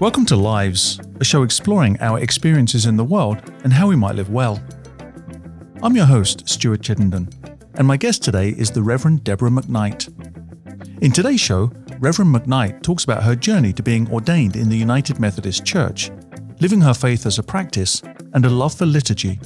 Welcome to Lives, a show exploring our experiences in the world and how we might live well. I'm your host, Stuart Chittenden, and my guest today is the Reverend Debra McKnight. In today's show, Reverend McKnight talks about her journey to being ordained in the United Methodist Church, living her faith as a practice, and a love for liturgy.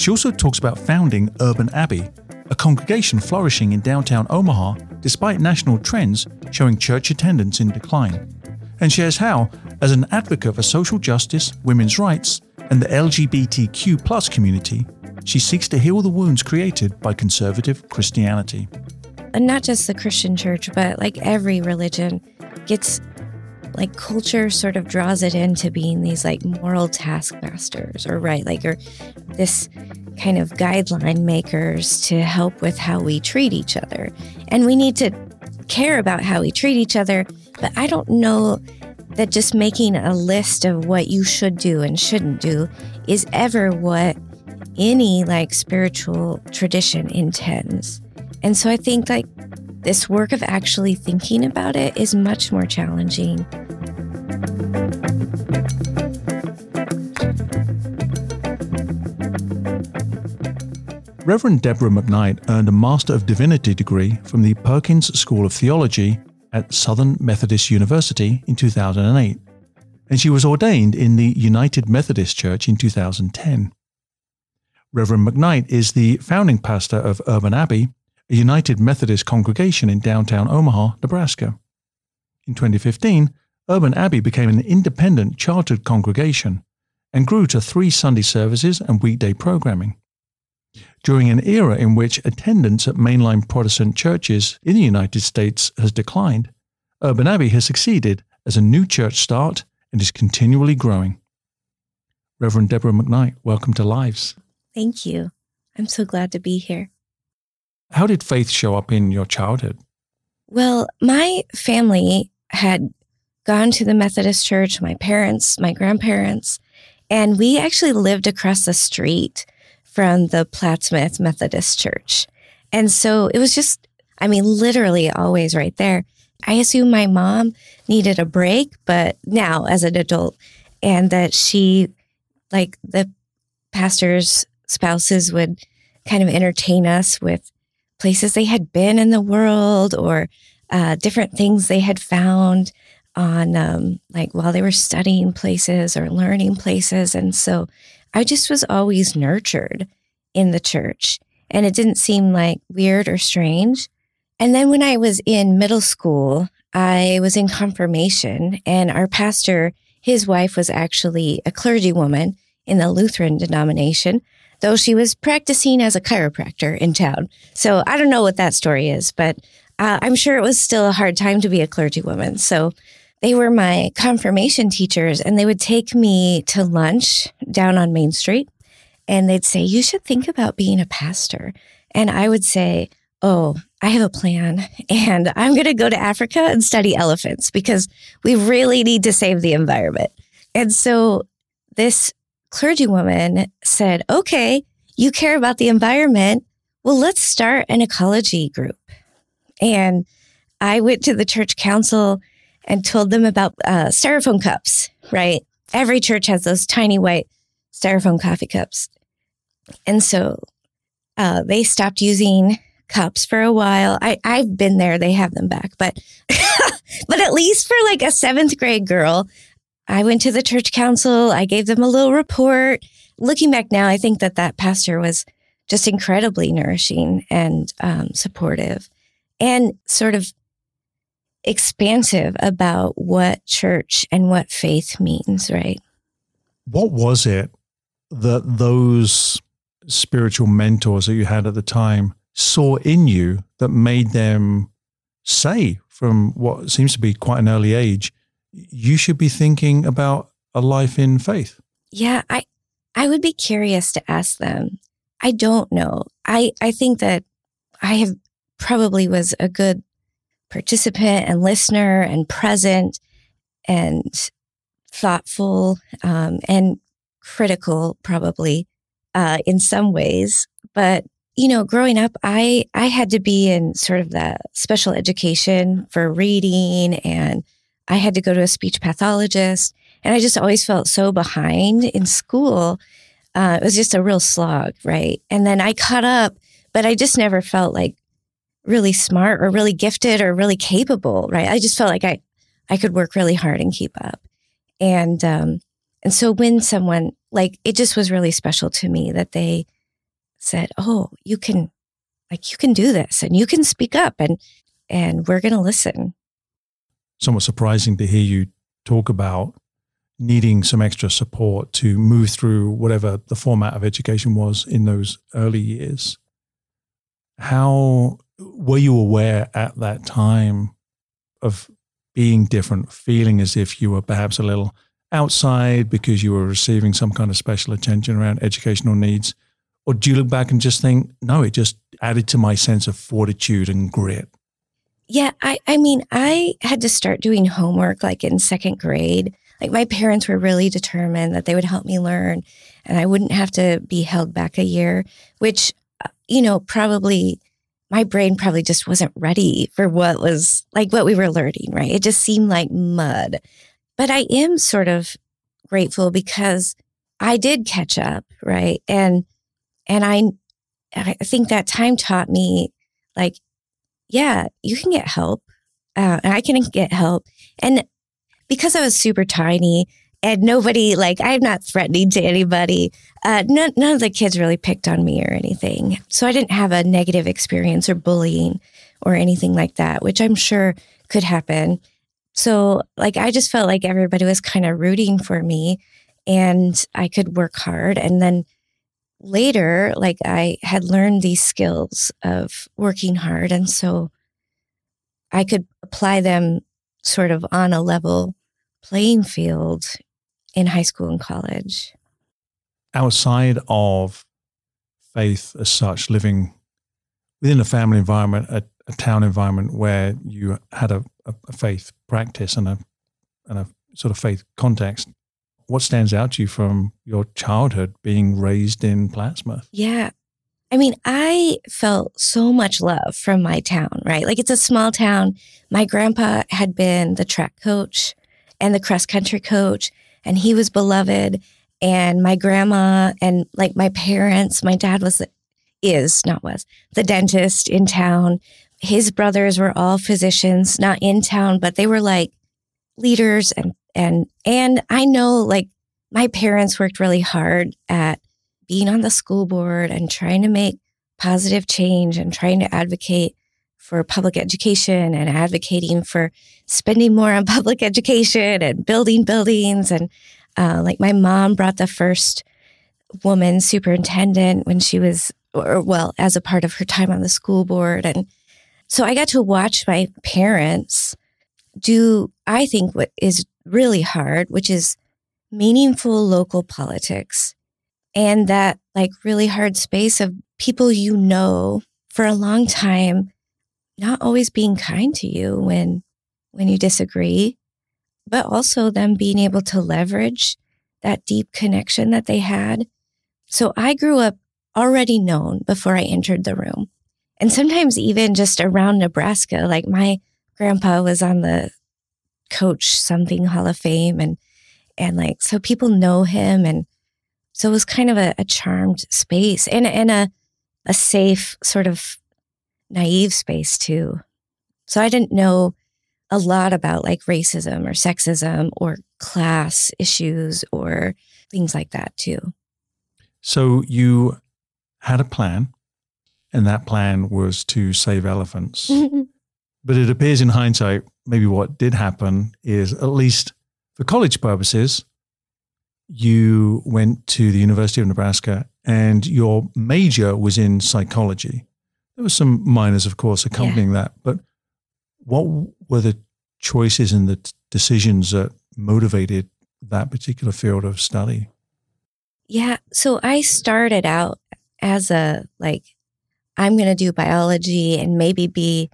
She also talks about founding Urban Abbey, a congregation flourishing in downtown Omaha despite national trends showing church attendance in decline, and shares how, as an advocate for social justice, women's rights, and the LGBTQ community, she seeks to heal the wounds created by conservative Christianity. And not just the Christian church, but like every religion gets like culture sort of draws it into being these like moral taskmasters or right like or this kind of guideline makers to help with how we treat each other. And we need to care about how we treat each other but i don't know that just making a list of what you should do and shouldn't do is ever what any like spiritual tradition intends. And so i think like this work of actually thinking about it is much more challenging. Reverend Debra McKnight earned a Master of Divinity degree from the Perkins School of Theology at Southern Methodist University in 2008, and she was ordained in the United Methodist Church in 2010. Reverend McKnight is the founding pastor of Urban Abbey, a United Methodist congregation in downtown Omaha, Nebraska. In 2015, Urban Abbey became an independent chartered congregation and grew to three Sunday services and weekday programming. During an era in which attendance at mainline Protestant churches in the United States has declined, Urban Abbey has succeeded as a new church start and is continually growing. Reverend Debra McKnight, welcome to Lives. Thank you. I'm so glad to be here. How did faith show up in your childhood? Well, my family had gone to the Methodist church, my parents, my grandparents, and we actually lived across the street from the Plattsmouth Methodist Church. And so it was just, I mean, literally always right there. I assume my mom needed a break, but now as an adult, and that she, like the pastor's spouses, would kind of entertain us with places they had been in the world or uh, different things they had found on um, like while they were studying places or learning places. And so I just was always nurtured in the church and it didn't seem like weird or strange. And then when I was in middle school, I was in confirmation and our pastor, his wife was actually a clergywoman in the Lutheran denomination though she was practicing as a chiropractor in town. So I don't know what that story is, but uh, I'm sure it was still a hard time to be a clergywoman. So they were my confirmation teachers, and they would take me to lunch down on Main Street. And they'd say, You should think about being a pastor. And I would say, Oh, I have a plan and I'm going to go to Africa and study elephants because we really need to save the environment. And so this clergywoman said, okay, you care about the environment. Well, let's start an ecology group. And I went to the church council and told them about uh, styrofoam cups, right? Every church has those tiny white styrofoam coffee cups. And so uh, they stopped using cups for a while. I, I've been there, they have them back, but but at least for like a seventh grade girl, I went to the church council. I gave them a little report. Looking back now, I think that that pastor was just incredibly nourishing and um, supportive and sort of expansive about what church and what faith means, right? What was it that those spiritual mentors that you had at the time saw in you that made them say from what seems to be quite an early age, you should be thinking about a life in faith. Yeah, I I would be curious to ask them. I don't know. I I think that I have probably was a good participant and listener and present and thoughtful um, and critical probably uh, in some ways. But you know, growing up, I I had to be in sort of the special education for reading, and I had to go to a speech pathologist, and I just always felt so behind in school. Uh, it was just a real slog, right? And then I caught up, but I just never felt like really smart or really gifted or really capable, right? I just felt like I I could work really hard and keep up, and um, and so when someone like it just was really special to me that they said, "Oh, you can like you can do this and you can speak up and and we're going to listen." Somewhat surprising to hear you talk about needing some extra support to move through whatever the format of education was in those early years. How were you aware at that time of being different, feeling as if you were perhaps a little outside because you were receiving some kind of special attention around educational needs? Or do you look back and just think, no, it just added to my sense of fortitude and grit? Yeah, I, I mean, I had to start doing homework like in second grade. Like my parents were really determined that they would help me learn and I wouldn't have to be held back a year, which, uh, you know, probably my brain probably just wasn't ready for what was like what we were learning, right? It just seemed like mud. But I am sort of grateful because I did catch up, right? And and I I think that time taught me like yeah, you can get help. Uh, and I can get help. And because I was super tiny and nobody, like, I'm not threatening to anybody, uh, none, none of the kids really picked on me or anything. So I didn't have a negative experience or bullying or anything like that, which I'm sure could happen. So, like, I just felt like everybody was kind of rooting for me and I could work hard. And then later, like, I had learned these skills of working hard. And so I could apply them sort of on a level playing field in high school and college. Outside of faith as such, living within a family environment, a, a town environment where you had a, a faith practice and a and a sort of faith context. What stands out to you from your childhood being raised in Plattsmouth? Yeah. I mean, I felt so much love from my town, right? Like it's a small town. My grandpa had been the track coach and the cross country coach, and he was beloved. And my grandma and like my parents, my dad was, is, not was, the dentist in town his brothers were all physicians, not in town, but they were like leaders and and and I know like my parents worked really hard at being on the school board and trying to make positive change and trying to advocate for public education and advocating for spending more on public education and building buildings. And uh, like my mom brought the first woman superintendent when she was or well as a part of her time on the school board. And so I got to watch my parents do, I think, what is really hard, which is meaningful local politics and that like really hard space of people you know for a long time not always being kind to you when when you disagree but also them being able to leverage that deep connection that they had. So i grew up already known before i entered the room. And sometimes even just around Nebraska, like my grandpa was on the coach something Hall of Fame and and like so people know him and so it was kind of a, a charmed space and and a a safe sort of naive space too. So I didn't know a lot about like racism or sexism or class issues or things like that too. So you had a plan and that plan was to save elephants. but it appears in hindsight, maybe what did happen is, at least for college purposes, you went to the University of Nebraska and your major was in psychology. There were some minors, of course, accompanying yeah. that. But what were the choices and the t- decisions that motivated that particular field of study? Yeah. So I started out as a like I'm going to do biology and maybe be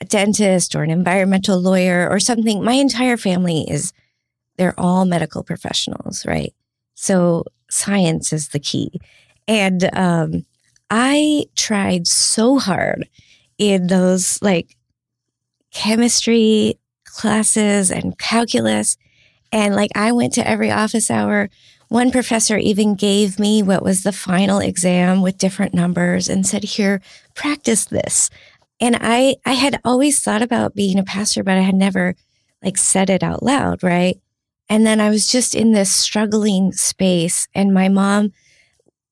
a dentist or an environmental lawyer or something. My entire family is, they're all medical professionals, right? So science is the key. And um, I tried so hard in those like chemistry classes and calculus. And like I went to every office hour. One professor even gave me what was the final exam with different numbers and said, Here, practice this. And I, I had always thought about being a pastor, but I had never like said it out loud, right? And then I was just in this struggling space, and my mom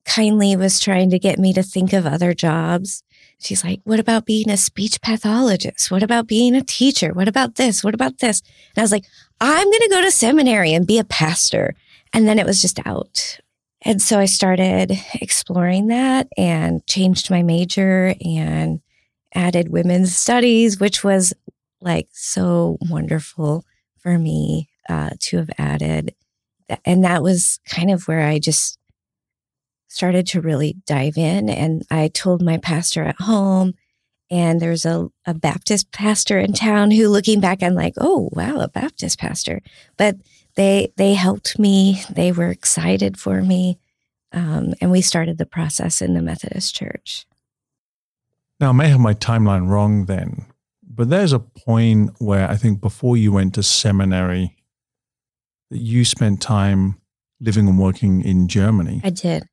kindly was trying to get me to think of other jobs. She's like, What about being a speech pathologist? What about being a teacher? What about this? What about this? And I was like, I'm going to go to seminary and be a pastor. And then it was just out. And so I started exploring that and changed my major and added women's studies, which was like so wonderful for me uh, to have added. And that was kind of where I just started to really dive in. And I told my pastor at home, and there's a, a Baptist pastor in town who, looking back, I'm like, oh, wow, a Baptist pastor. But they they helped me. They were excited for me, um, and we started the process in the Methodist Church. Now, I may have my timeline wrong then, but there's a point where I think before you went to seminary, that you spent time living and working in Germany. I did.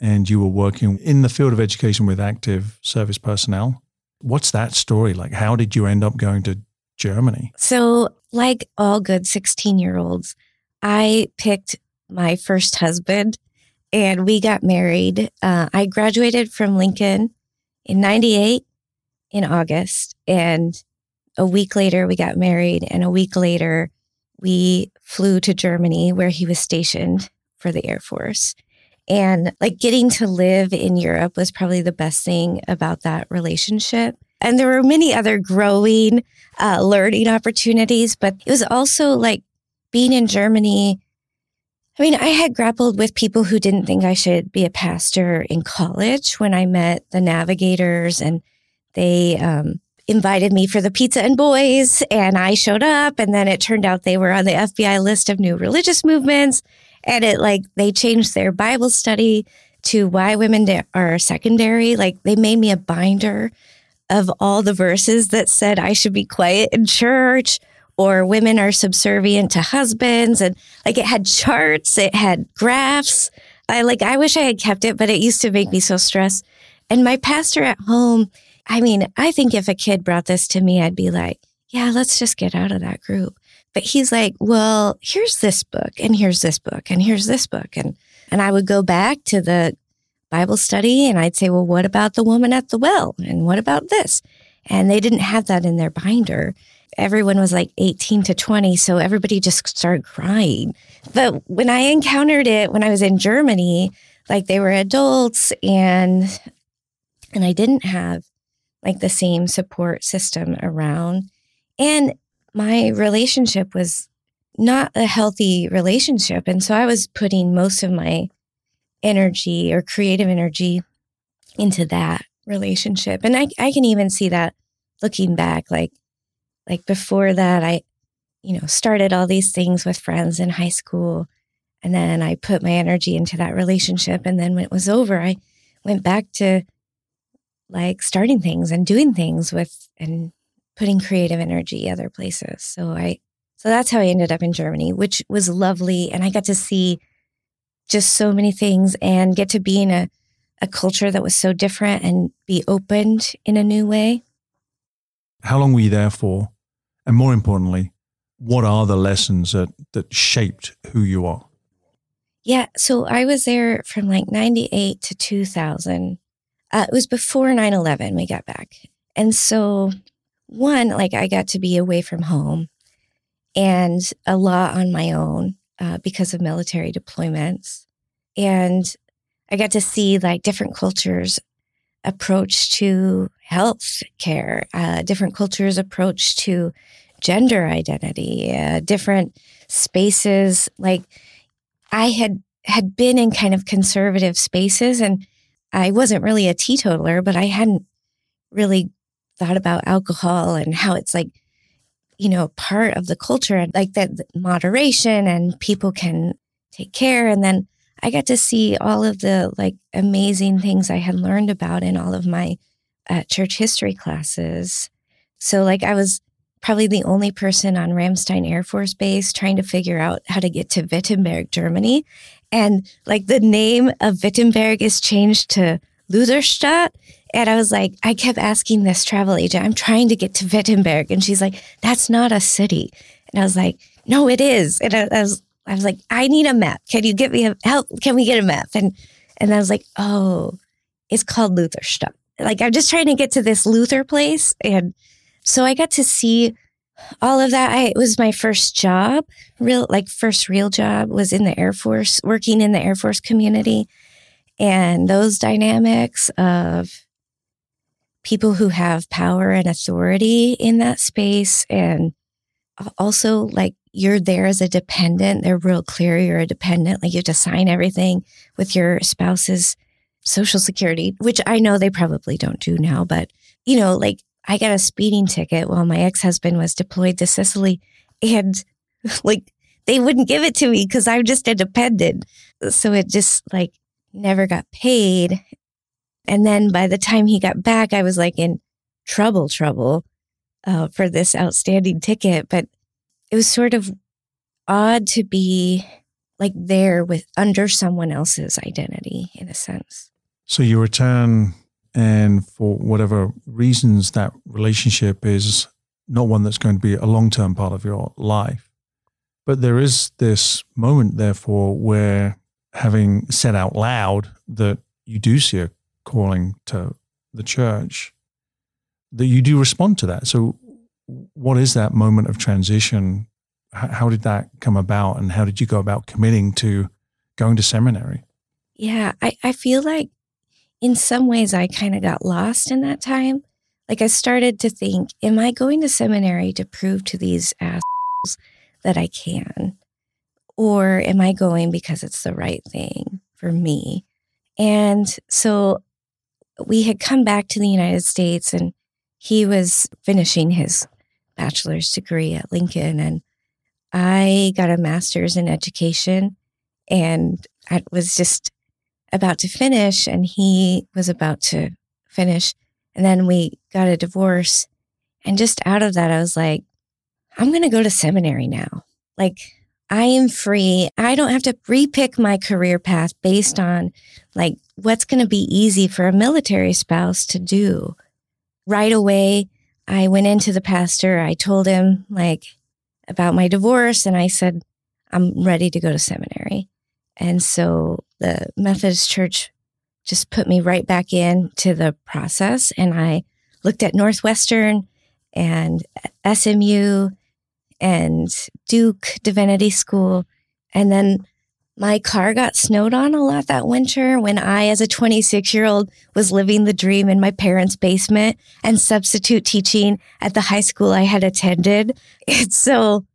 And you were working in the field of education with active service personnel. What's that story like? How did you end up going to Germany? So, like all good 16 year olds, I picked my first husband and we got married. Uh, I graduated from Lincoln in 98 in August. And a week later, we got married. And a week later, we flew to Germany where he was stationed for the Air Force. And like getting to live in Europe was probably the best thing about that relationship. And there were many other growing, uh, learning opportunities, but it was also like being in Germany, I mean, I had grappled with people who didn't think I should be a pastor in college when I met the navigators and they um, invited me for the pizza and boys and I showed up and then it turned out they were on the FBI list of new religious movements and it like they changed their Bible study to why women are secondary. Like they made me a binder of all the verses that said I should be quiet in church or women are subservient to husbands. And like it had charts it had graphs. I like i wish i had kept it but it used to make me so stressed. And my pastor at home i mean i think if a kid brought this to me i'd be like yeah let's just get out of that group. But he's like well here's this book and here's this book and here's this book. And and i would go back to the bible study and i'd say well what about the woman at the well? And what about this? And they didn't have that in their binder everyone was like 18 to 20. So everybody just started crying. But when I encountered it when I was in Germany, like they were adults and and I didn't have like the same support system around. And my relationship was not a healthy relationship. And so I was putting most of my energy or creative energy into that relationship. And I, I can even see that looking back, like like before that, I, you know, started all these things with friends in high school. And then I put my energy into that relationship. And then when it was over, I went back to like starting things and doing things with and putting creative energy other places. So I, so that's how I ended up in Germany, which was lovely. And I got to see just so many things and get to be in a, a culture that was so different and be opened in a new way. How long were you there for? And more importantly, what are the lessons that, that shaped who you are? Yeah. So I was there from like 98 to 2000. Uh, it was before 9 11 we got back. And so, one, like I got to be away from home and a lot on my own uh, because of military deployments. And I got to see like different cultures approach to health care, uh, different cultures' approach to gender identity, uh, different spaces. Like I had had been in kind of conservative spaces, and I wasn't really a teetotaler, but I hadn't really thought about alcohol and how it's like you know part of the culture and like that moderation and people can take care and then I got to see all of the like amazing things I had learned about in all of my uh, church history classes. So, like, I was probably the only person on Ramstein Air Force Base trying to figure out how to get to Wittenberg, Germany. And like the name of Wittenberg is changed to Lutherstadt. And I was like, I kept asking this travel agent, I'm trying to get to Wittenberg. And she's like, that's not a city. And I was like, no, it is. And I, I was, I was like, I need a map. Can you get me a help? Can we get a map? And, and I was like, oh, it's called Lutherstadt. Like, I'm just trying to get to this Luther place. And so I got to see all of that. I, it was my first job, real, like first real job was in the Air Force, working in the Air Force community. And those dynamics of people who have power and authority in that space. And also, like, you're there as a dependent. They're real clear you're a dependent. Like, you have to sign everything with your spouse's social security, which I know they probably don't do now. But, you know, like, I got a speeding ticket while my ex husband was deployed to Sicily. And, like, they wouldn't give it to me because I'm just a dependent. So it just like never got paid. And then by the time he got back, I was like in trouble, trouble uh, for this outstanding ticket. But it was sort of odd to be like there with under someone else's identity in a sense. So you return, and for whatever reasons, that relationship is not one that's going to be a long term part of your life. But there is this moment, therefore, where having said out loud that you do see a calling to the church, that you do respond to that. So, what is that moment of transition? How did that come about, and how did you go about committing to going to seminary? Yeah, I, I feel like in some ways I kind of got lost in that time. Like I started to think, am I going to seminary to prove to these assholes that I can? Or am I going because it's the right thing for me? And so we had come back to the United States and he was finishing his bachelor's degree at Lincoln. And I got a master's in education and I was just about to finish and he was about to finish. And then we got a divorce. And just out of that, I was like, I'm going to go to seminary now. Like, I am free. I don't have to repick my career path based on like what's going to be easy for a military spouse to do. Right away, I went into the pastor. I told him like about my divorce and I said, I'm ready to go to seminary. And so the Methodist Church just put me right back into the process. And I looked at Northwestern and SMU and Duke Divinity School. And then my car got snowed on a lot that winter when I, as a 26 year old, was living the dream in my parents' basement and substitute teaching at the high school I had attended. And so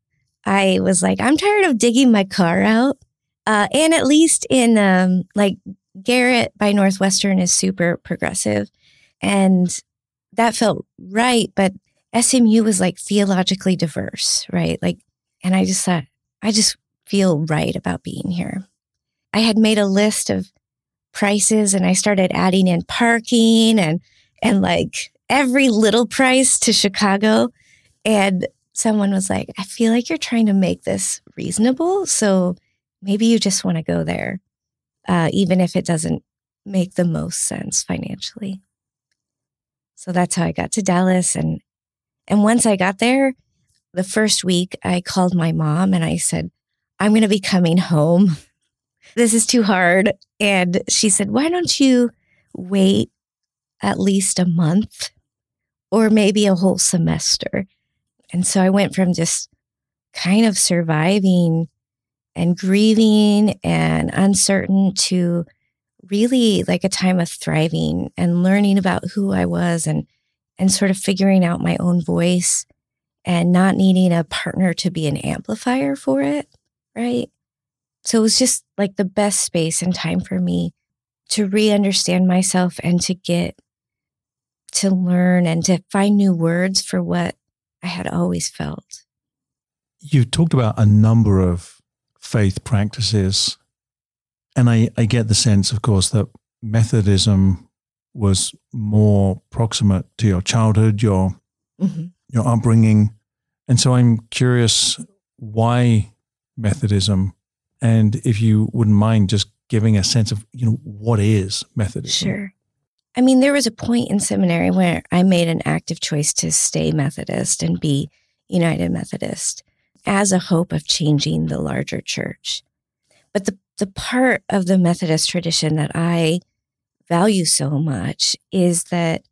I was like, I'm tired of digging my car out. Uh, and at least in um, like Garrett by Northwestern is super progressive. And that felt right. But SMU was like theologically diverse, right? Like, and I just thought, I just feel right about being here. I had made a list of prices and I started adding in parking and, and like every little price to Chicago. And someone was like, I feel like you're trying to make this reasonable. So maybe you just want to go there, uh, even if it doesn't make the most sense financially. So that's how I got to Dallas. And and once I got there, the first week, I called my mom and I said, I'm going to be coming home. This is too hard. And she said, Why don't you wait at least a month or maybe a whole semester? And so I went from just kind of surviving and grieving and uncertain to really like a time of thriving and learning about who I was and and sort of figuring out my own voice and not needing a partner to be an amplifier for it. Right. So it was just like the best space and time for me to re understand myself and to get to learn and to find new words for what I had always felt. You've talked about a number of faith practices And I, I get the sense, of course, that Methodism was more proximate to your childhood, your mm-hmm. your upbringing. And so I'm curious why Methodism and if you wouldn't mind just giving a sense of, you know, what is Methodism? Sure. I mean, there was a point in seminary where I made an active choice to stay Methodist and be United Methodist as a hope of changing the larger church. But the, the part of the Methodist tradition that I value so much is that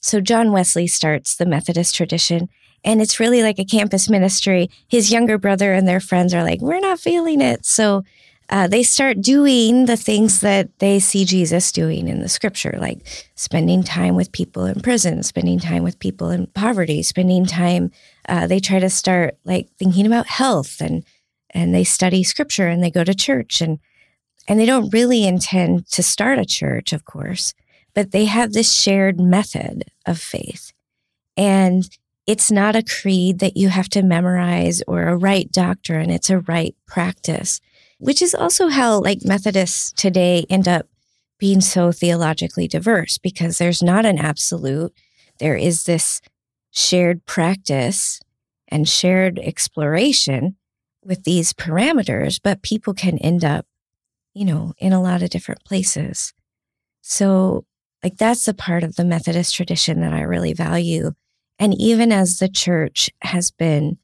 so John Wesley starts the Methodist tradition and it's really like a campus ministry. His younger brother and their friends are like, we're not feeling it. So uh, they start doing the things that they see Jesus doing in the scripture, like spending time with people in prison, spending time with people in poverty, spending time. Uh, they try to start like thinking about health and and they study scripture and they go to church and and they don't really intend to start a church, of course, but they have this shared method of faith. And it's not a creed that you have to memorize or a right doctrine. It's a right practice which is also how like Methodists today end up being so theologically diverse because there's not an absolute. There is this shared practice and shared exploration with these parameters, but people can end up, you know, in a lot of different places. So, like, that's a part of the Methodist tradition that I really value. And even as the church has been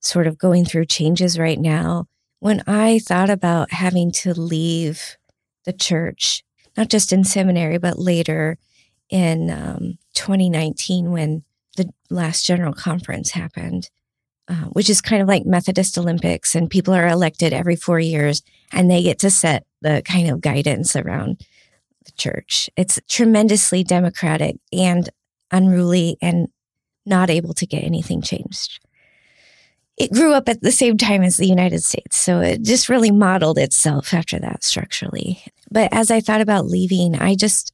sort of going through changes right now, when I thought about having to leave the church, not just in seminary, but later in um, 2019 when the last general conference happened, uh, which is kind of like Methodist Olympics, and people are elected every four years and they get to set the kind of guidance around the church. It's tremendously democratic and unruly and not able to get anything changed it grew up at the same time as the United States. So it just really modeled itself after that structurally. But as I thought about leaving, I just,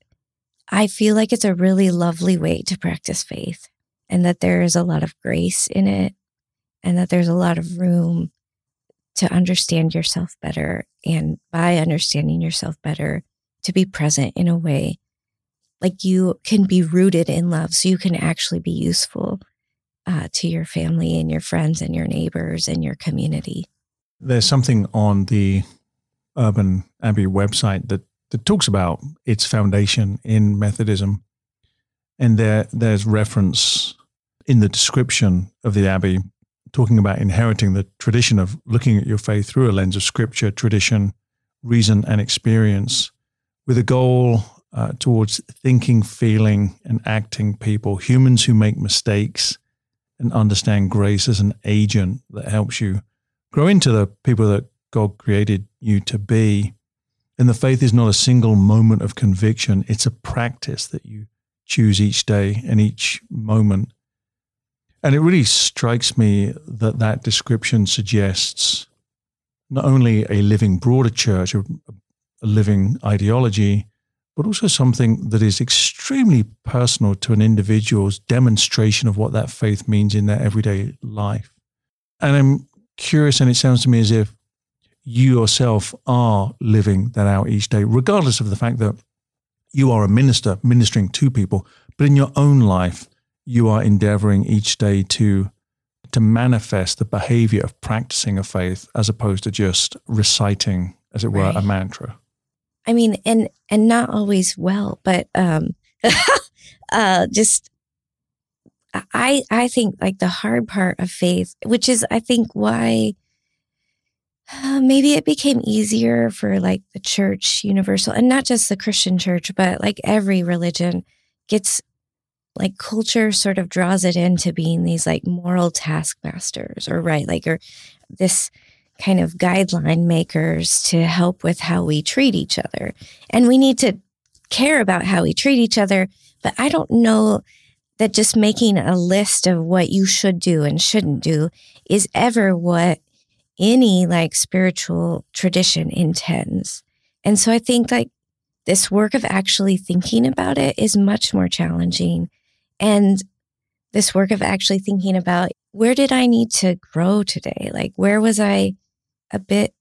I feel like it's a really lovely way to practice faith and that there is a lot of grace in it and that there's a lot of room to understand yourself better. And by understanding yourself better, to be present in a way like you can be rooted in love so you can actually be useful uh, to your family and your friends and your neighbors and your community. There's something on the Urban Abbey website that, that talks about its foundation in Methodism. And there, there's reference in the description of the Abbey talking about inheriting the tradition of looking at your faith through a lens of scripture, tradition, reason, and experience with a goal uh, towards thinking, feeling, and acting people, humans who make mistakes and understand grace as an agent that helps you grow into the people that God created you to be. And the faith is not a single moment of conviction, it's a practice that you choose each day and each moment. And it really strikes me that that description suggests not only a living broader church, a, a living ideology, but also something that is extremely personal to an individual's demonstration of what that faith means in their everyday life. And I'm curious, and it sounds to me as if you yourself are living that out each day, regardless of the fact that you are a minister ministering to people, but in your own life, you are endeavoring each day to to manifest the behavior of practicing a faith as opposed to just reciting, as it were, right. a mantra. I mean, and and not always well, but um, uh, just I I think like the hard part of faith, which is I think why uh, maybe it became easier for like the church universal and not just the Christian church, but like every religion gets like culture sort of draws it into being these like moral taskmasters or right like or this kind of guideline makers to help with how we treat each other. And we need to care about how we treat each other. But I don't know that just making a list of what you should do and shouldn't do is ever what any like spiritual tradition intends. And so I think like this work of actually thinking about it is much more challenging. And this work of actually thinking about where did I need to grow today? Like, where was I a bit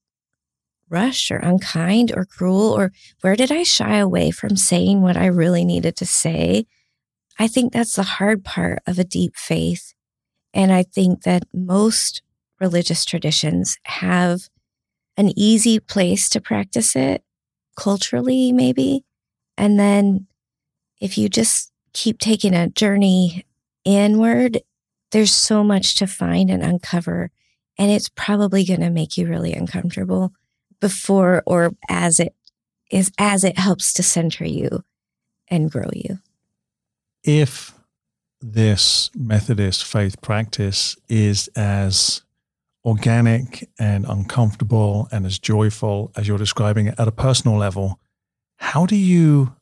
rush or unkind or cruel? Or where did I shy away from saying what I really needed to say? I think that's the hard part of a deep faith. And I think that most religious traditions have an easy place to practice it culturally, maybe. And then if you just keep taking a journey inward, there's so much to find and uncover. And it's probably going to make you really uncomfortable before or as it is, as it helps to center you and grow you. If this Methodist faith practice is as organic and uncomfortable and as joyful as you're describing it at a personal level, how do you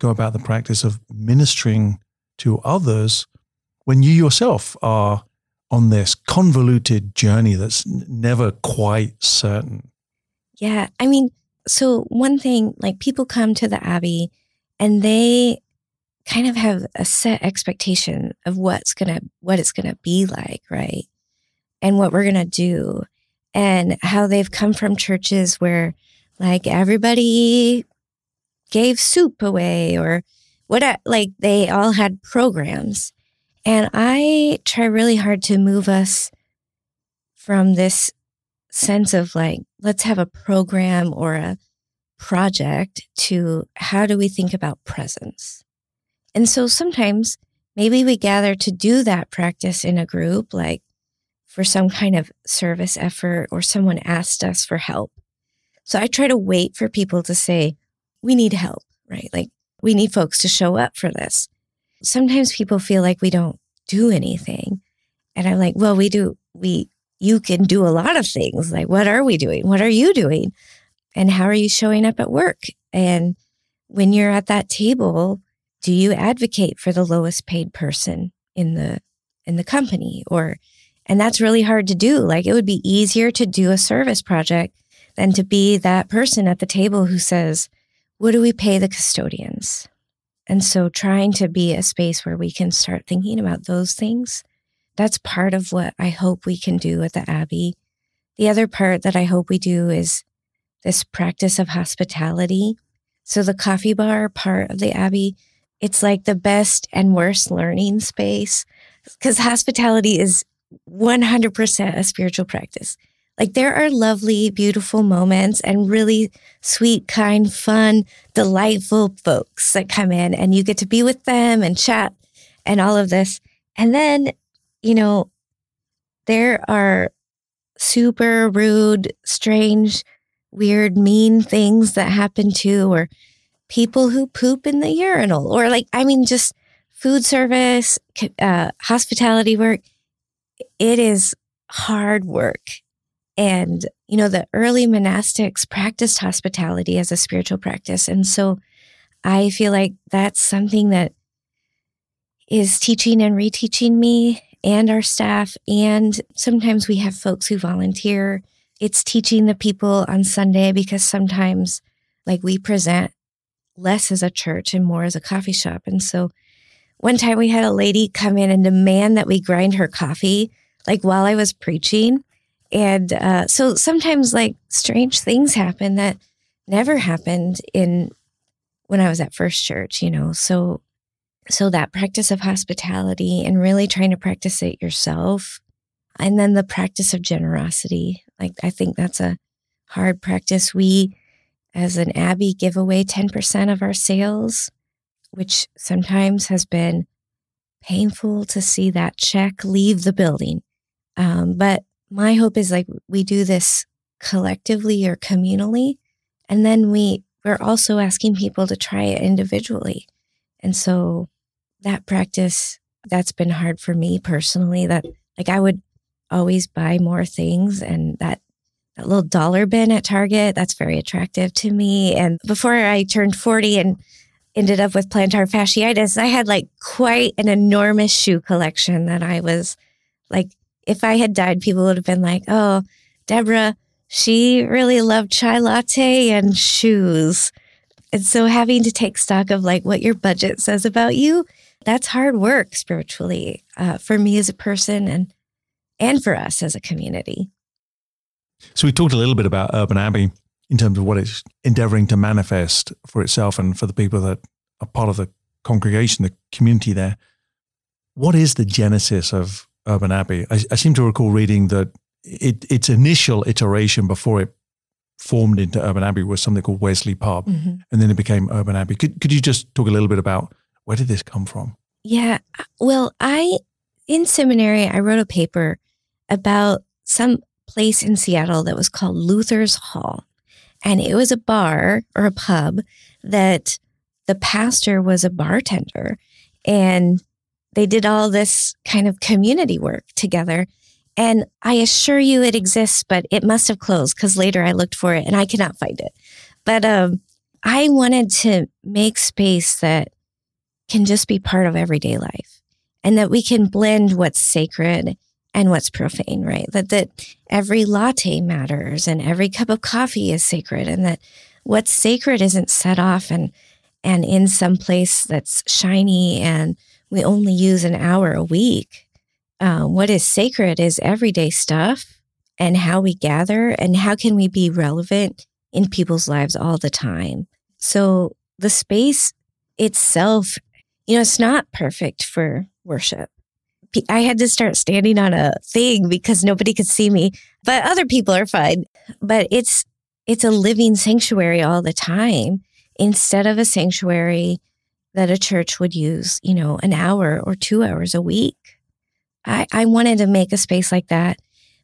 go about the practice of ministering to others when you yourself are on this convoluted journey that's never quite certain? Yeah. I mean, so one thing, like people come to the Abbey and they kind of have a set expectation of what's to, what it's to be like, right? And what we're to do and how they've come from churches where like everybody gave soup away or what, like they all had programs. And I try really hard to move us from this sense of like, let's have a program or a project to how do we think about presence? And so sometimes maybe we gather to do that practice in a group, like for some kind of service effort or someone asked us for help. So I try to wait for people to say, we need help, right? Like we need folks to show up for this sometimes people feel like we don't do anything. And I'm like, well, we do, we, you can do a lot of things. Like, what are we doing? What are you doing? And how are you showing up at work? And when you're at that table, do you advocate for the lowest paid person in the, in the company? Or, and that's really hard to do. Like, it would be easier to do a service project than to be that person at the table who says, what do we pay the custodians? And so trying to be a space where we can start thinking about those things, that's part of what I hope we can do at the Abbey. The other part that I hope we do is this practice of hospitality. So the coffee bar part of the Abbey, it's like the best and worst learning space because hospitality is 100% a spiritual practice. Like there are lovely, beautiful moments and really sweet, kind, fun, delightful folks that come in and you get to be with them and chat and all of this. And then, you know, there are super rude, strange, weird, mean things that happen too, or people who poop in the urinal, or like, I mean, just food service, uh, hospitality work. It is hard work and, you know, the early monastics practiced hospitality as a spiritual practice. And so I feel like that's something that is teaching and reteaching me and our staff. And sometimes we have folks who volunteer. It's teaching the people on Sunday because sometimes, like, we present less as a church and more as a coffee shop. And so one time we had a lady come in and demand that we grind her coffee, like while I was preaching. And uh, so sometimes like strange things happen that never happened in when I was at First Church, you know. So so that practice of hospitality and really trying to practice it yourself. And then the practice of generosity. Like I think that's a hard practice. We as an Abbey give away 10% of our sales, which sometimes has been painful to see that check leave the building. Um, but my hope is like we do this collectively or communally and then we we're also asking people to try it individually. And so that practice that's been hard for me personally that like i would always buy more things and that that little dollar bin at target that's very attractive to me. And before i turned 40 and ended up with plantar fasciitis i had like quite an enormous shoe collection that i was like if I had died, people would have been like, oh, Debra, she really loved chai latte and shoes. And so having to take stock of like what your budget says about you, that's hard work spiritually uh, for me as a person and and for us as a community. So we talked a little bit about Urban Abbey in terms of what it's endeavoring to manifest for itself and for the people that are part of the congregation, the community there. What is the genesis of Urban Abbey? I, I seem to recall reading that it, its initial iteration before it formed into Urban Abbey was something called Wesley Pub, mm-hmm. and then it became Urban Abbey. Could could you just talk a little bit about where did this come from? Yeah, well, I in seminary I wrote a paper about some place in Seattle that was called Luther's Hall, and it was a bar or a pub that the pastor was a bartender, and they did all this kind of community work together. And I assure you it exists, but it must have closed because later I looked for it and I cannot find it. But um, I wanted to make space that can just be part of everyday life and that we can blend what's sacred and what's profane, right? That that every latte matters and every cup of coffee is sacred and that what's sacred isn't set off and and in some place that's shiny and we only use an hour a week uh, what is sacred is everyday stuff and how we gather and how can we be relevant in people's lives all the time. So the space itself, you know, it's not perfect for worship. I had to start standing on a thing because nobody could see me, but other people are fine. But it's it's a living sanctuary all the time instead of a sanctuary that a church would use, you know, an hour or 2 hours a week. I, I wanted to make a space like that.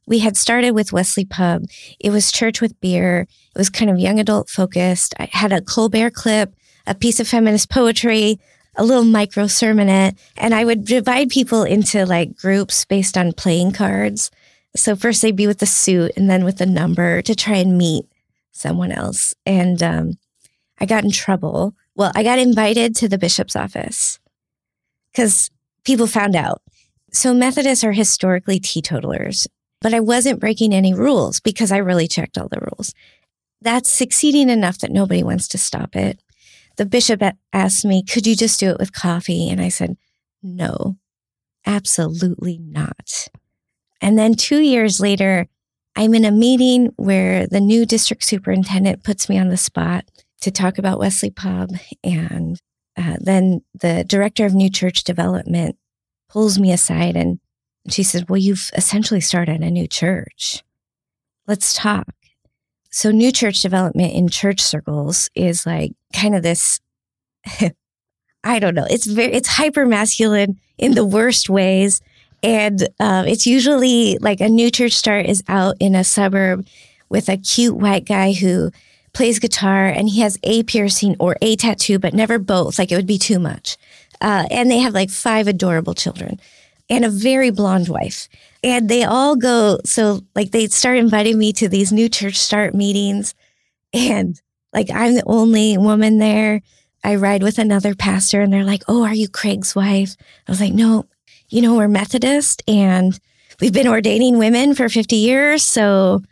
We had started with Wesley Pub. It was church with beer. It was kind of young adult focused. I had a Colbert clip, a piece of feminist poetry, a little micro sermonette, and I would divide people into like groups based on playing cards. So first they'd be with the suit and then with the number to try and meet someone else. And um, I got in trouble. Well, I got invited to the bishop's office because people found out so Methodists are historically teetotalers, but I wasn't breaking any rules because I really checked all the rules. That's succeeding enough that nobody wants to stop it. The bishop asked me, could you just do it with coffee? And I said, no, absolutely not. And then two years later, I'm in a meeting where the new district superintendent puts me on the spot to talk about Wesley Pub. And uh, then the director of new church development pulls me aside and she says, Well, you've essentially started a new church. Let's talk. So, new church development in church circles is like kind of this. I don't know. It's very, it's hyper masculine in the worst ways. And uh, it's usually like a new church start is out in a suburb with a cute white guy who plays guitar and he has a piercing or a tattoo, but never both. Like it would be too much. Uh, and they have like five adorable children and a very blonde wife. And they all go, so like they start inviting me to these new church start meetings. And like I'm the only woman there. I ride with another pastor and they're like, Oh, are you Craig's wife? I was like, No, you know, we're Methodist and we've been ordaining women for 50 years. So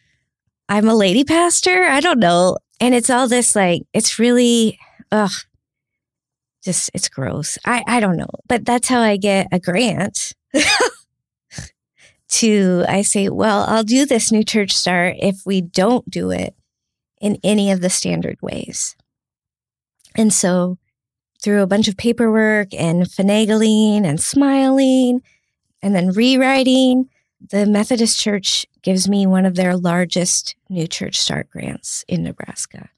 I'm a lady pastor. I don't know. And it's all this like, it's really, ugh, just it's gross. I I don't know, but that's how I get a grant. to I say, well, I'll do this new church start if we don't do it in any of the standard ways. And so through a bunch of paperwork and finagling and smiling and then rewriting, the Methodist Church gives me one of their largest new church start grants in Nebraska.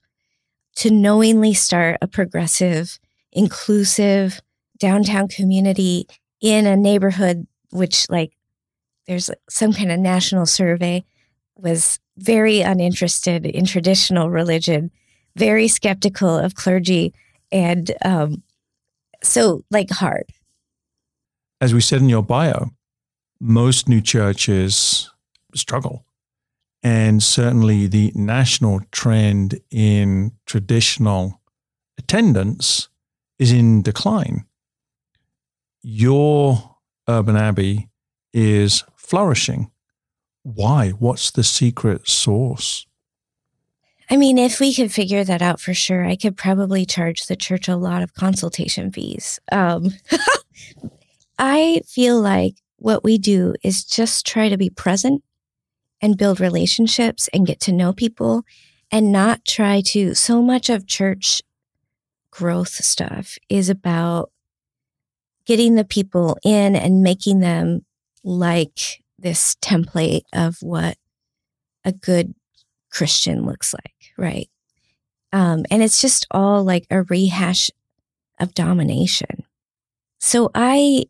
To knowingly start a progressive inclusive downtown community in a neighborhood which like there's some kind of national survey was very uninterested in traditional religion very skeptical of clergy and um, so like hard. As we said in your bio most new churches struggle and certainly the national trend in traditional attendance is in decline. Your urban abbey is flourishing. Why? What's the secret source? I mean, if we could figure that out for sure, I could probably charge the church a lot of consultation fees. Um, I feel like what we do is just try to be present and build relationships and get to know people and not try to, so much of church growth stuff is about getting the people in and making them like this template of what a good Christian looks like, right? Um, and it's just all like a rehash of domination. So I,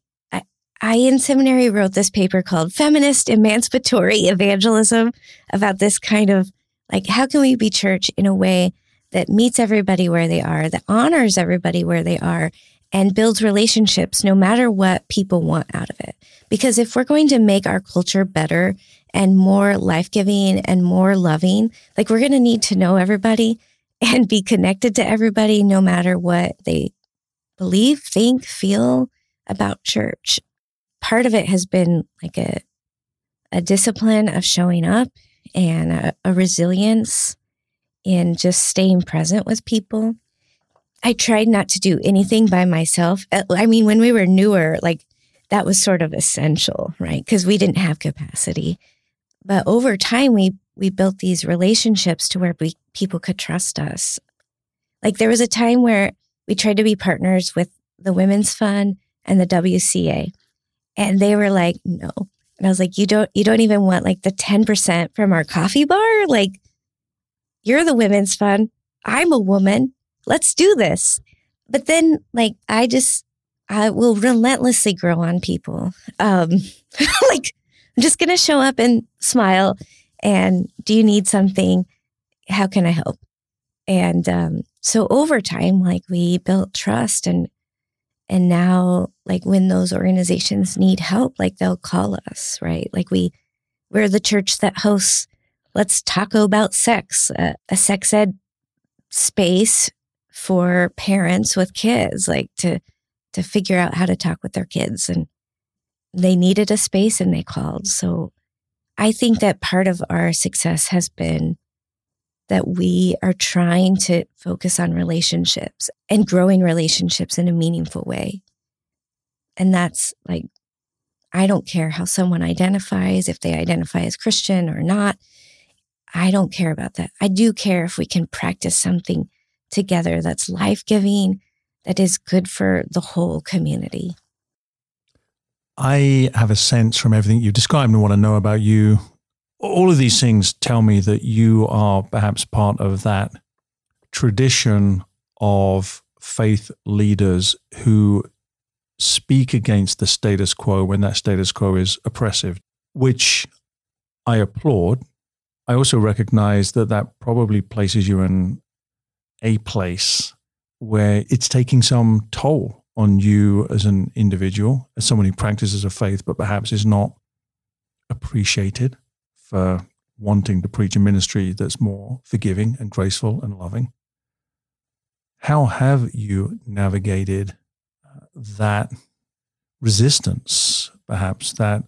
I, in seminary wrote this paper called Feminist Emancipatory Evangelism about this kind of like, how can we be church in a way that meets everybody where they are, that honors everybody where they are, and builds relationships no matter what people want out of it. Because if we're going to make our culture better and more life giving and more loving, like we're going to need to know everybody and be connected to everybody no matter what they believe, think, feel about church. Part of it has been like a, a discipline of showing up and a, a resilience in just staying present with people I tried not to do anything by myself. Uh, I mean, when we were newer, like that was sort of essential, right? Because we didn't have capacity. But over time, we we built these relationships to where we people could trust us. Like there was a time where we tried to be partners with the Women's Fund and the WCA, and they were like, "No." And I was like, "You don't you don't even want like the ten percent from our coffee bar? Like, you're the Women's Fund. I'm a woman let's do this. But then, like, I just, I will relentlessly grow on people. Um, like, I'm just going to show up and smile. And do you need something? How can I help? And um, so over time, like, we built trust and, and now, like, when those organizations need help, like, they'll call us, right? Like, we, we're the church that hosts Let's Taco About Sex, uh, a sex ed space for parents with kids, like to to figure out how to talk with their kids. And they needed a space and they called. So I think that part of our success has been that we are trying to focus on relationships and growing relationships in a meaningful way. And that's like, I don't care how someone identifies, if they identify as Christian or not. I don't care about that. I do care if we can practice something together that's life giving, that is good for the whole community. I have a sense from everything you've described and want to know about you. All of these things tell me that you are perhaps part of that tradition of faith leaders who speak against the status quo when that status quo is oppressive, which I applaud. I also recognize that that probably places you in a place where it's taking some toll on you as an individual, as someone who practices a faith, but perhaps is not appreciated wanting to preach a ministry that's more forgiving and graceful and loving. How have you navigated uh, that resistance, perhaps that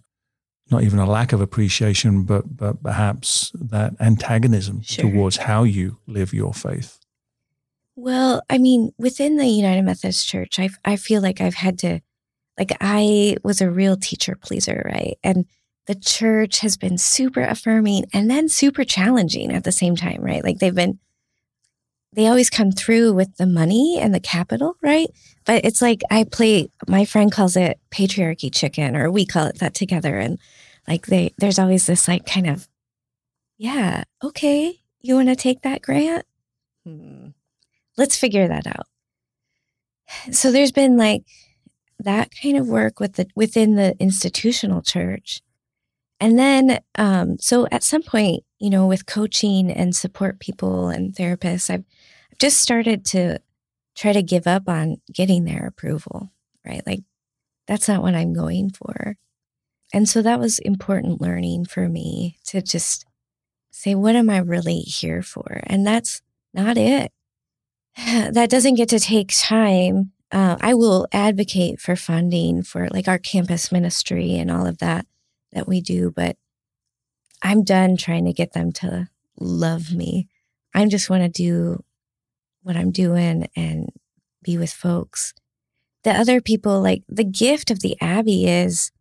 not even a lack of appreciation, but but perhaps that antagonism sure. towards how you live your faith? Well, I mean, within the United Methodist Church, I I feel like I've had to, like, I was a real teacher pleaser, right? And the church has been super affirming and then super challenging at the same time, right? Like they've been, they always come through with the money and the capital, right? But it's like I play, my friend calls it patriarchy chicken, or we call it that together. And like they, there's always this like kind of, yeah, okay, you want to take that grant? Hmm let's figure that out. So there's been like that kind of work with the within the institutional church. And then um, so at some point, you know, with coaching and support people and therapists, I've, I've just started to try to give up on getting their approval, right? Like that's not what I'm going for. And so that was important learning for me to just say, what am I really here for? And that's not it. that doesn't get to take time. Uh, I will advocate for funding for like our campus ministry and all of that that we do, but I'm done trying to get them to love me. I just want to do what I'm doing and be with folks. The other people, like the gift of the Abbey is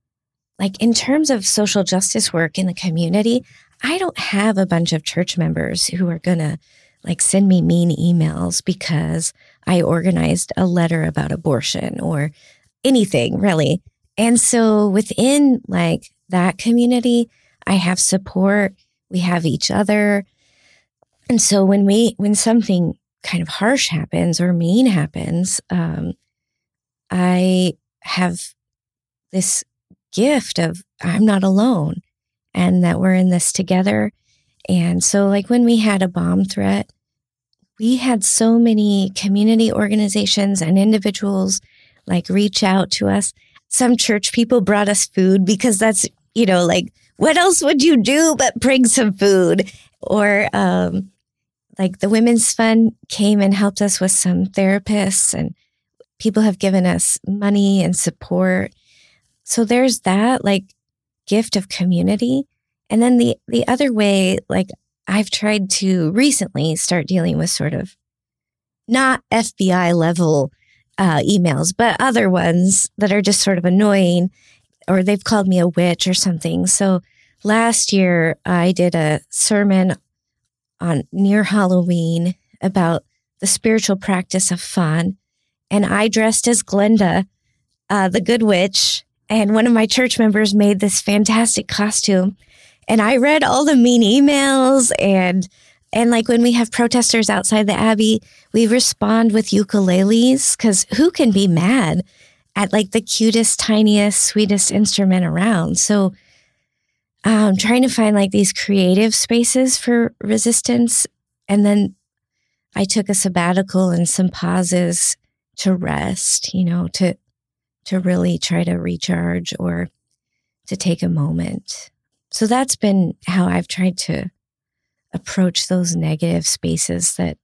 like in terms of social justice work in the community, I don't have a bunch of church members who are going to like send me mean emails because I organized a letter about abortion or anything really. And so within like that community, I have support. We have each other. And so when we, when something kind of harsh happens or mean happens, um, I have this gift of I'm not alone and that we're in this together. And so, like when we had a bomb threat, we had so many community organizations and individuals like reach out to us. Some church people brought us food because that's, you know, like, what else would you do but bring some food? Or, um, like the Women's Fund came and helped us with some therapists, and people have given us money and support. So there's that like gift of community. And then the the other way, like I've tried to recently start dealing with sort of not FBI level uh, emails, but other ones that are just sort of annoying, or they've called me a witch or something. So last year I did a sermon on near Halloween about the spiritual practice of fun. And I dressed as Glenda, uh, the good witch. And one of my church members made this fantastic costume. And I read all the mean emails and and like when we have protesters outside the Abbey, we respond with ukuleles because who can be mad at like the cutest, tiniest, sweetest instrument around? So um, trying to find like these creative spaces for resistance. And then I took a sabbatical and some pauses to rest, you know, to to really try to recharge or to take a moment. So that's been how I've tried to approach those negative spaces that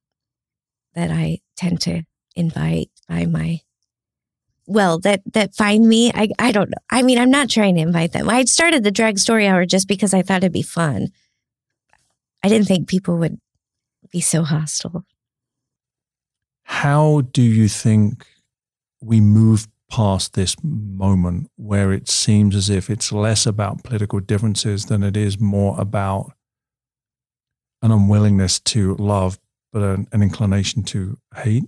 that I tend to invite by my well that that find me. I i don't know. I mean i'm not trying to invite them. I started the drag story hour just because i thought it'd be fun. I didn't think people would be so hostile. How do you think we move past this moment where it seems as if it's less about political differences than it is more about an unwillingness to love but an, an inclination to hate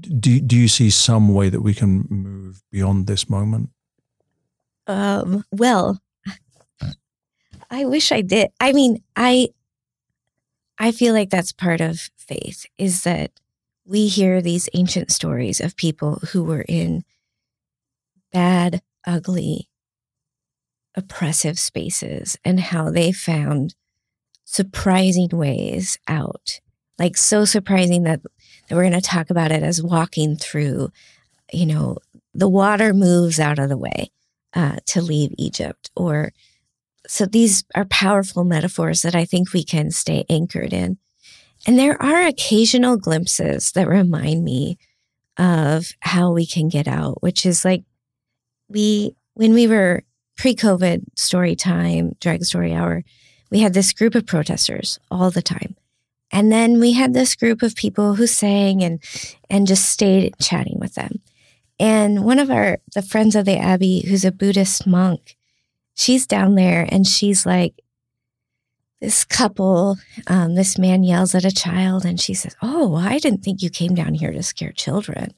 do do you see some way that we can move beyond this moment? Um, well, I wish I did. I mean, I I feel like that's part of faith is that we hear these ancient stories of people who were in bad, ugly, oppressive spaces and how they found surprising ways out. Like so surprising that that we're going to talk about it as walking through, you know, the water moves out of the way uh, to leave Egypt. Or so these are powerful metaphors that I think we can stay anchored in. And there are occasional glimpses that remind me of how we can get out, which is like we, when we were pre COVID story time, drag story hour, we had this group of protesters all the time. And then we had this group of people who sang and and just stayed chatting with them. And one of our the friends of the Abbey, who's a Buddhist monk, she's down there and she's like, this couple, um, this man yells at a child and she says, Oh, I didn't think you came down here to scare children.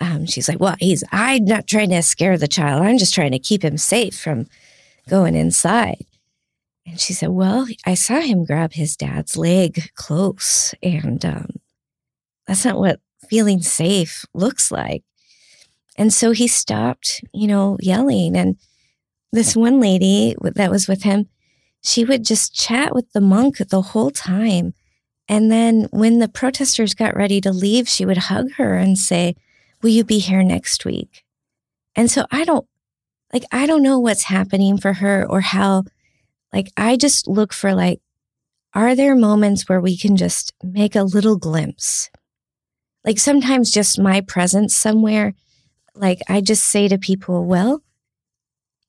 Um, she's like, Well, he's I'm not trying to scare the child. I'm just trying to keep him safe from going inside. And she said, Well, I saw him grab his dad's leg close. And um, that's not what feeling safe looks like. And so he stopped, you know, yelling. And this one lady that was with him, she would just chat with the monk the whole time. And then when the protesters got ready to leave, she would hug her and say, Will you be here next week? And so I don't, like, I don't know what's happening for her or how like I just look for like, are there moments where we can just make a little glimpse? Like sometimes just my presence somewhere, like I just say to people, well,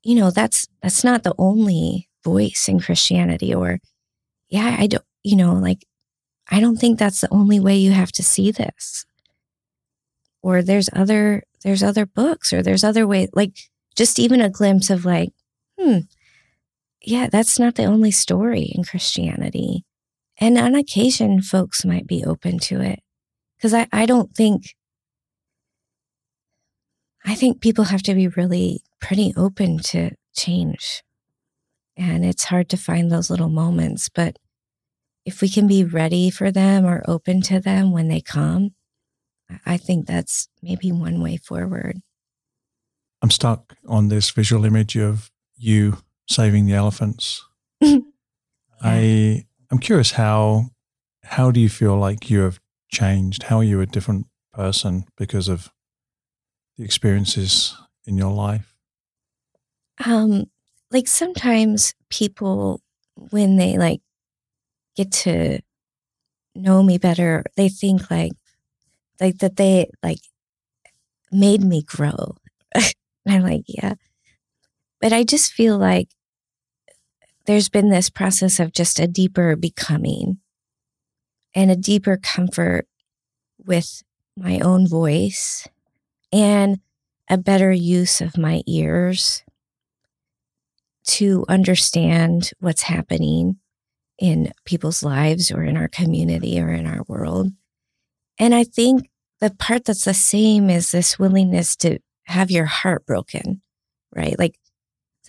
you know, that's that's not the only voice in Christianity or yeah, I don't, you know, like I don't think that's the only way you have to see this. Or there's other there's other books or there's other ways like just even a glimpse of like, hmm, yeah, that's not the only story in Christianity. and on occasion, folks might be open to it. Cause I, I don't think, I think people have to be really pretty open to change. And it's hard to find those little moments, but if we can be ready for them or open to them when they come, I think that's maybe one way forward. I'm stuck on this visual image of you saving the elephants. I I'm curious how how do you feel like you have changed? How are you a different person because of the experiences in your life? Um like sometimes people when they like get to know me better, they think like like that they like made me grow. and I'm like, yeah. But I just feel like there's been this process of just a deeper becoming and a deeper comfort with my own voice and a better use of my ears to understand what's happening in people's lives or in our community or in our world. And I think the part that's the same is this willingness to have your heart broken, right? Like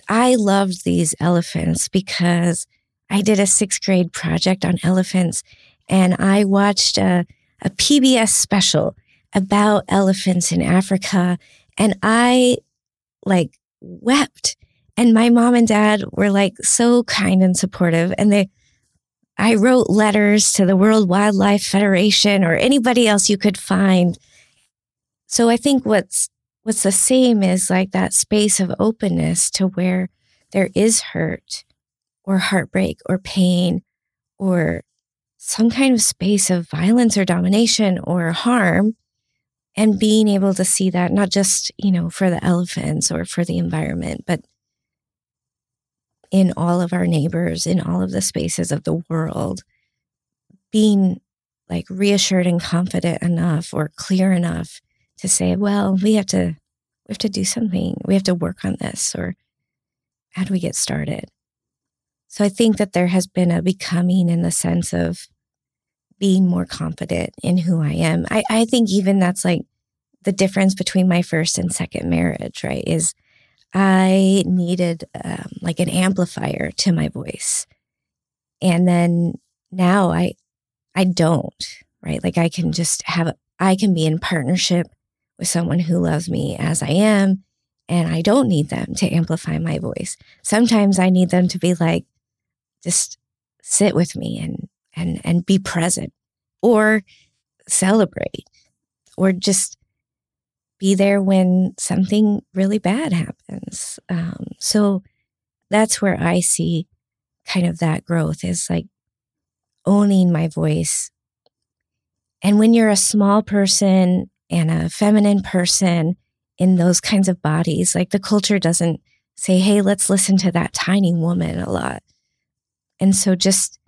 I loved these elephants because I did a sixth grade project on elephants and I watched a, a PBS special about elephants in Africa and I like wept. And my mom and dad were like so kind and supportive and they I wrote letters to the World Wildlife Federation or anybody else you could find. So I think what's what's the same is like that space of openness to where there is hurt or heartbreak or pain or some kind of space of violence or domination or harm and being able to see that not just, you know, for the elephants or for the environment, but in all of our neighbors, in all of the spaces of the world, being like reassured and confident enough or clear enough to say, well, we have to we have to do something. We have to work on this or how do we get started? So I think that there has been a becoming in the sense of being more confident in who I am. I, I think even that's like the difference between my first and second marriage, right? Is I needed um, like an amplifier to my voice. And then now I, I don't, right? Like I can just have, I can be in partnership with someone who loves me as I am. And I don't need them to amplify my voice. Sometimes I need them to be like, just sit with me and, and, and be present or celebrate or just be there when something really bad happens. Um, so that's where I see kind of that growth is like owning my voice. And when you're a small person and a feminine person in those kinds of bodies, like the culture doesn't say, hey, let's listen to that tiny woman a lot. And so just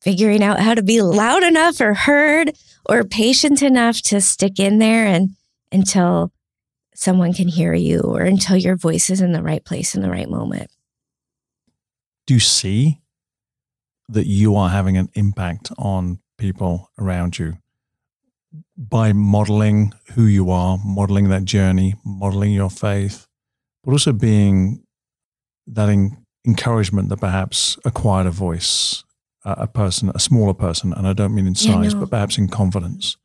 figuring out how to be loud enough or heard or patient enough to stick in there and until someone can hear you or until your voice is in the right place in the right moment. Do you see that you are having an impact on people around you by modeling who you are, modeling that journey, modeling your faith, but also being that in, encouragement that perhaps acquired a voice, a, a person, a smaller person, and I don't mean in size, yeah, no. but perhaps in confidence,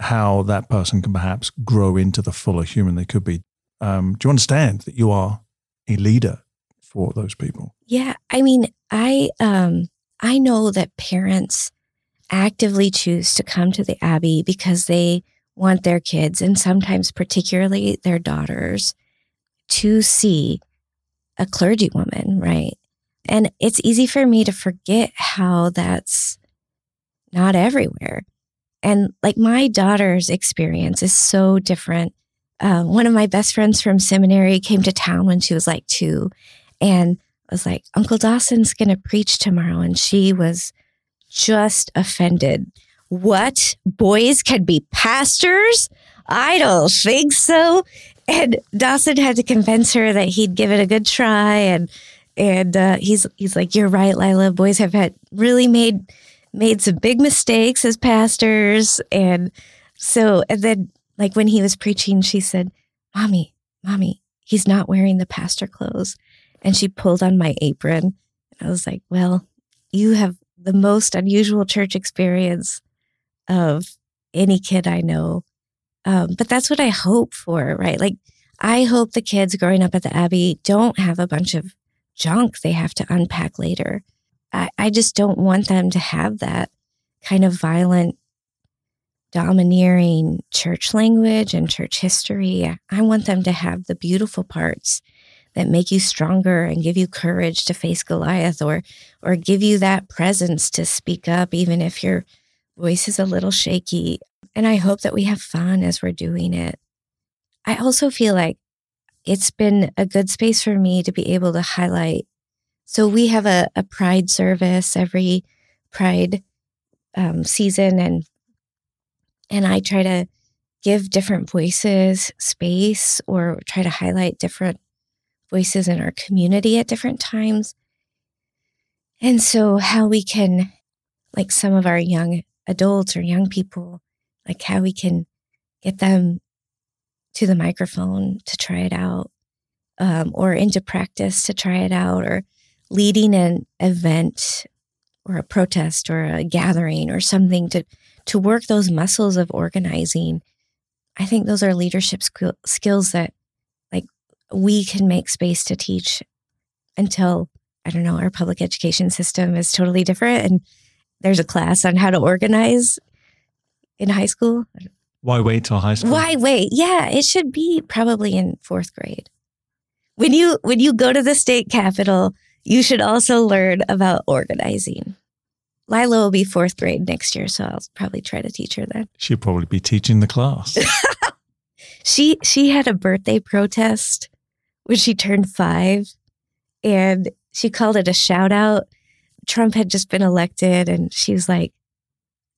how that person can perhaps grow into the fuller human they could be. Um, do you understand that you are a leader for those people? Yeah, I mean, I um, I know that parents actively choose to come to the Abbey because they want their kids, and sometimes particularly their daughters, to see a clergywoman, right? And it's easy for me to forget how that's not everywhere. And like my daughter's experience is so different. Um, one of my best friends from seminary came to town when she was like two and was like, Uncle Dawson's going to preach tomorrow. And she was just offended. What? Boys can be pastors? I don't think so. And Dawson had to convince her that he'd give it a good try and And uh, he's he's like, "You're right, Lila. Boys have had really made made some big mistakes as pastors." And so, and then like when he was preaching, she said, "Mommy, mommy, he's not wearing the pastor clothes." And she pulled on my apron. And I was like, "Well, you have the most unusual church experience of any kid I know." Um, but that's what I hope for, right? Like, I hope the kids growing up at the Abbey don't have a bunch of junk they have to unpack later. I, I just don't want them to have that kind of violent, domineering church language and church history. I want them to have the beautiful parts that make you stronger and give you courage to face Goliath or or give you that presence to speak up even if your voice is a little shaky. And I hope that we have fun as we're doing it. I also feel like it's been a good space for me to be able to highlight. So we have a, a pride service every pride um, season and and I try to give different voices space or try to highlight different voices in our community at different times. And so how we can like some of our young adults or young people like how we can get them to the microphone to try it out um, or into practice to try it out or leading an event or a protest or a gathering or something to to work those muscles of organizing i think those are leadership sk- skills that we can make space to teach until i don't know our public education system is totally different and there's a class on how to organize in high school why wait till high school? Why wait? Yeah, it should be probably in fourth grade. When you when you go to the state capitol, you should also learn about organizing. Lila will be fourth grade next year, so I'll probably try to teach her then. She'll probably be teaching the class. she she had a birthday protest when she turned five, and she called it a shout out. Trump had just been elected, and she was like,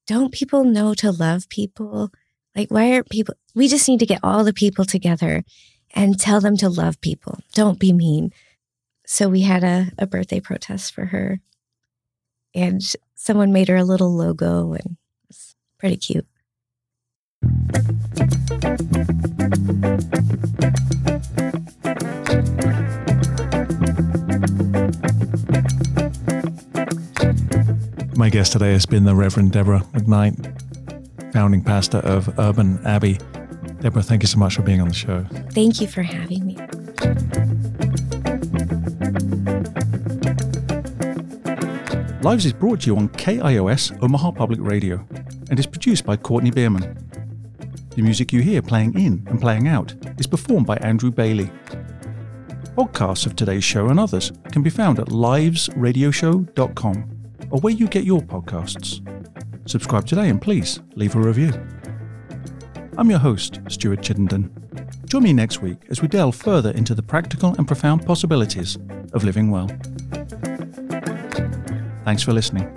"Don't people know to love people?" Like, why aren't people, we just need to get all the people together and tell them to love people. Don't be mean. So we had a, a birthday protest for her. And someone made her a little logo and it's pretty cute. My guest today has been the Reverend Debra McKnight founding pastor of Urban Abbey. Debra, thank you so much for being on the show. Thank you for having me. Lives is brought to you on KIOS Omaha Public Radio and is produced by Courtney Bierman. The music you hear playing in and playing out is performed by Andrew Bailey. Podcasts of today's show and others can be found at livesradioshow.com or where you get your podcasts. Subscribe today and please leave a review. I'm your host, Stuart Chittenden. Join me next week as we delve further into the practical and profound possibilities of living well. Thanks for listening.